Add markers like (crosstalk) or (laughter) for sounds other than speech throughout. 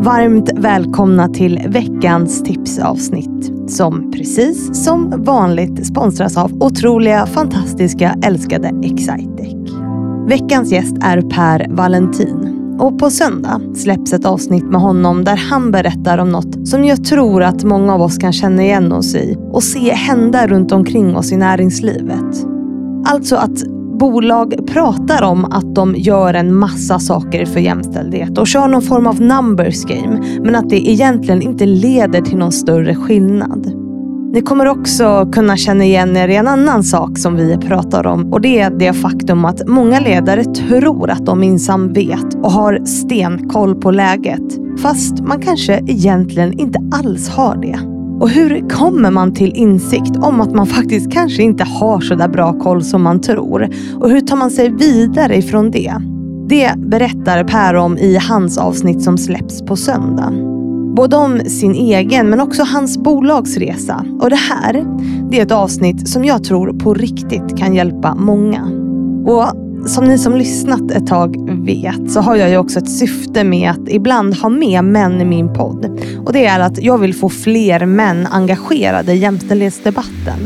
Varmt välkomna till veckans tipsavsnitt som precis som vanligt sponsras av otroliga, fantastiska, älskade Excitec. Veckans gäst är Per Valentin och på söndag släpps ett avsnitt med honom där han berättar om något som jag tror att många av oss kan känna igen oss i och se hända runt omkring oss i näringslivet. Alltså att bolag pratar om att de gör en massa saker för jämställdhet och kör någon form av numbers game, men att det egentligen inte leder till någon större skillnad. Ni kommer också kunna känna igen er i en annan sak som vi pratar om och det är det faktum att många ledare tror att de minsann vet och har stenkoll på läget. Fast man kanske egentligen inte alls har det. Och hur kommer man till insikt om att man faktiskt kanske inte har så där bra koll som man tror? Och hur tar man sig vidare ifrån det? Det berättar Per om i hans avsnitt som släpps på söndag. Både om sin egen men också hans bolagsresa. Och det här, det är ett avsnitt som jag tror på riktigt kan hjälpa många. Och som ni som lyssnat ett tag vet så har jag ju också ett syfte med att ibland ha med män i min podd. Och det är att jag vill få fler män engagerade i jämställdhetsdebatten.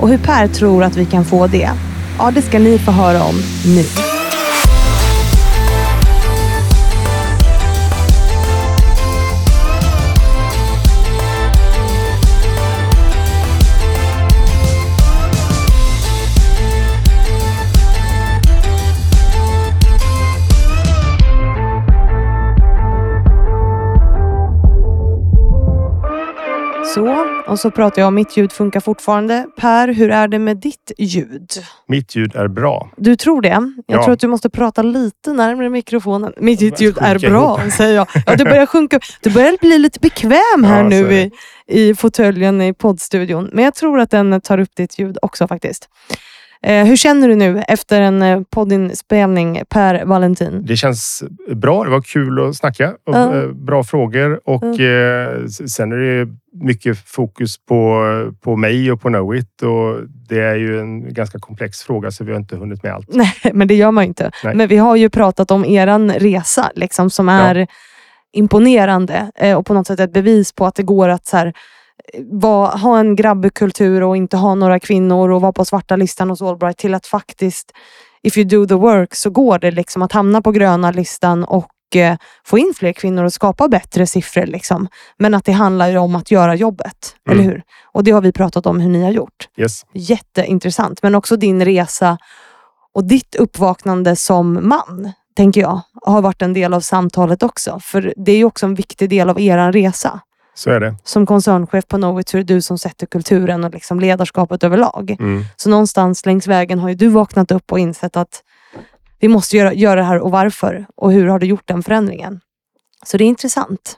Och hur Per tror att vi kan få det? Ja, det ska ni få höra om nu. Och så pratar jag om mitt ljud funkar fortfarande. Per, hur är det med ditt ljud? Mitt ljud är bra. Du tror det? Jag Ja. tror att du måste prata lite närmare mikrofonen. Mitt ljud är bra, ihop. säger jag. Ja, du börjar sjunka. Du börjar bli lite bekväm här Ja, nu i, i fåtöljen i poddstudion. Men jag tror att den tar upp ditt ljud också faktiskt. Eh, hur känner du nu efter en eh, poddinspelning, Per Valentin? Det känns bra. Det var kul att snacka. Ja. eh, Bra frågor. Och s- sen är det mycket fokus på, på mig och på Knowit. Och det är ju en ganska komplex fråga så vi har inte hunnit med allt. Nej, (laughs) men det gör man ju inte. Nej. Men vi har ju pratat om eran resa liksom, som är imponerande eh, och på något sätt ett bevis på att det går att så här, eh, va, ha en grabbkultur och inte ha några kvinnor och vara på svarta listan hos Allbright till att faktiskt, if you do the work, så går det liksom att hamna på gröna listan och eh, få in fler kvinnor och skapa bättre siffror. Liksom. Men att det handlar ju om att göra jobbet, Mm. eller hur? Och det har vi pratat om hur ni har gjort Yes. jätteintressant. Men också din resa och ditt uppvaknande som man, tänker jag, har varit en del av samtalet också. För det är ju också en viktig del av er resa. Så är det. Som koncernchef på Knowit så är det du som sätter kulturen och liksom ledarskapet överlag. Mm. Så någonstans längs vägen har ju du vaknat upp och insett att vi måste göra, göra det här och varför. Och hur har du gjort den förändringen? Så det är intressant.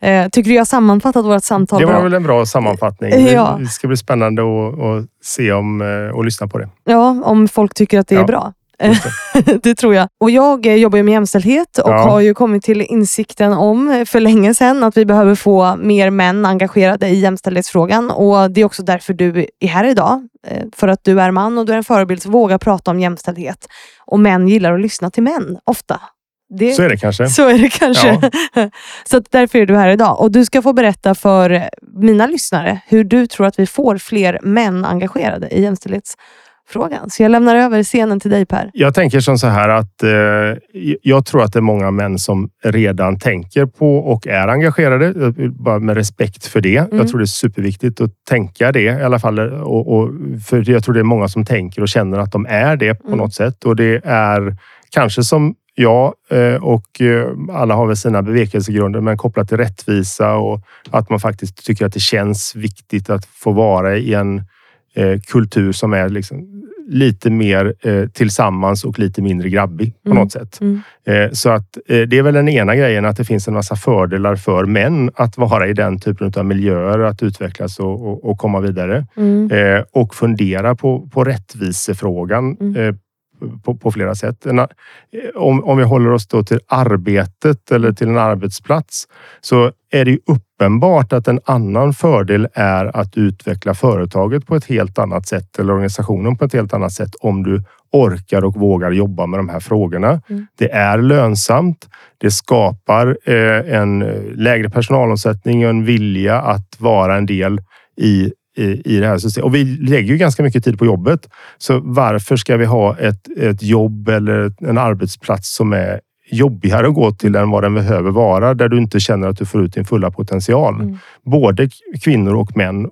Eh, tycker du jag har sammanfattat vårt samtal Det var bra? väl en bra sammanfattning. Det- Ja. Det ska bli spännande att, se om eh, och lyssna på det. Ja, om folk tycker att det är Ja. bra. (laughs) Det tror jag. Och jag eh, jobbar ju med jämställdhet och Ja. har ju kommit till insikten om eh, för länge sedan att vi behöver få mer män engagerade i jämställdhetsfrågan. Och Det är också därför du är här idag. eh, För att du är man och du är en förebild som vågar prata om jämställdhet. Och män gillar att lyssna till män, ofta. Det, Så är det kanske. (laughs) så är det kanske. (laughs) så att därför är du här idag. Och Du ska få berätta för mina lyssnare hur du tror att vi får fler män engagerade i jämställdhetsfrågan. Så jag lämnar över scenen till dig Per. Jag tänker som så här att eh, jag tror att det är många män som redan tänker på och är engagerade. Vill Bara med respekt för det. Mm. Jag tror det är superviktigt att tänka det i alla fall. Och, och, för jag tror det är många som tänker och känner att de är det på Mm. något sätt. Och det är kanske som jag eh, och eh, alla har väl sina bevekelsegrunder men kopplat till rättvisa och att man faktiskt tycker att det känns viktigt att få vara i en eh, kultur som är liksom lite mer eh, tillsammans och lite mindre grabbig på Mm. något sätt. Mm. Eh, så att eh, det är väl den ena grejen att det finns en massa fördelar för män att vara i den typen av miljöer, att utvecklas och, och, och komma vidare. Mm. Eh, och fundera på, på rättvisefrågan Mm. På, på flera sätt. Om, om vi håller oss då till arbetet eller till en arbetsplats så är det uppenbart att en annan fördel är att utveckla företaget på ett helt annat sätt eller organisationen på ett helt annat sätt om du orkar och vågar jobba med de här frågorna. Mm. Det är lönsamt. Det skapar eh, en lägre personalomsättning och en vilja att vara en del i i, det här systemet. Och vi lägger ju ganska mycket tid på jobbet. Så varför ska vi ha ett, ett jobb eller en arbetsplats som är jobbigare att gå till än vad den behöver vara, där du inte känner att du får ut din fulla potential. Mm. Både kvinnor och män.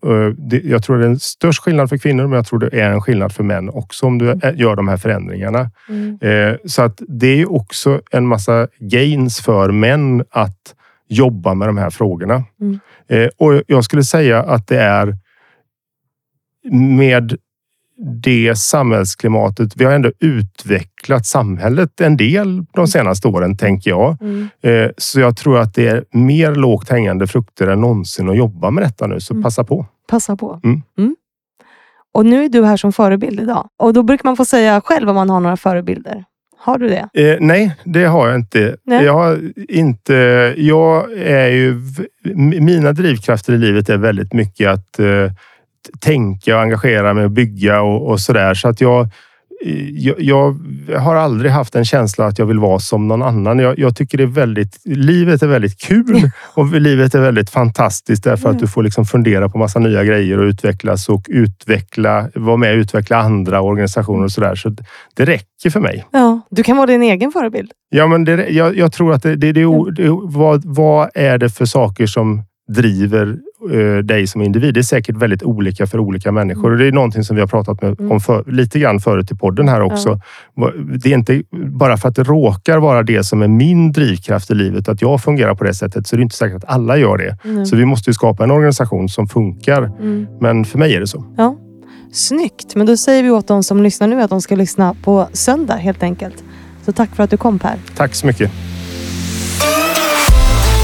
Jag tror det är en störst skillnad för kvinnor, men jag tror det är en skillnad för män också om du mm. gör de här förändringarna. Mm. Eh, så att det är också en massa gains för män att jobba med de här frågorna. Mm. Eh, och jag skulle säga att det är med det samhällsklimatet. Vi har ändå utvecklat samhället en del de senaste åren, tänker jag. Mm. Eh, så jag tror att det är mer lågt hängande frukter än någonsin att jobba med detta nu. Så mm. passa på. Passa på. Mm. mm. Och nu är du här som förebild idag. Och då brukar man få säga själv om man har några förebilder. Har du det? Eh, nej, det har jag inte. Nej. Jag har inte. Jag är ju. Mina drivkrafter i livet är väldigt mycket att eh, tänka och engagera mig och bygga och, och så där. Så att jag, jag, jag, har aldrig haft en känsla att jag vill vara som någon annan. Jag, jag, tycker det är väldigt, livet är väldigt kul (laughs) och livet är väldigt fantastiskt därför att du får liksom fundera på massa nya grejer och utvecklas och utveckla, vara med och utveckla andra organisationer och så där. Så det räcker för mig. Ja, du kan vara din egen förebild. Ja, men det, jag, jag tror att det, det, det, det vad, vad är det för saker som driver uh, dig som individ. Det är säkert väldigt olika för olika människor mm. och det är någonting som vi har pratat med, mm. om för, lite grann förut i podden här också. Ja. Det är inte bara för att det råkar vara det som är min drivkraft i livet, att jag fungerar på det sättet, så det är inte säkert att alla gör det. Mm. Så vi måste ju skapa en organisation som funkar. Mm. Men för mig är det så. Ja. Snyggt, men då säger vi åt de som lyssnar nu att de ska lyssna på söndag helt enkelt. Så tack för att du kom Per. Tack så mycket.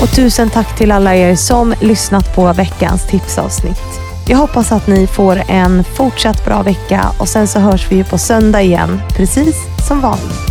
Och tusen tack till alla er som lyssnat på veckans tipsavsnitt. Jag hoppas att ni får en fortsatt bra vecka och sen så hörs vi på söndag igen, precis som vanligt.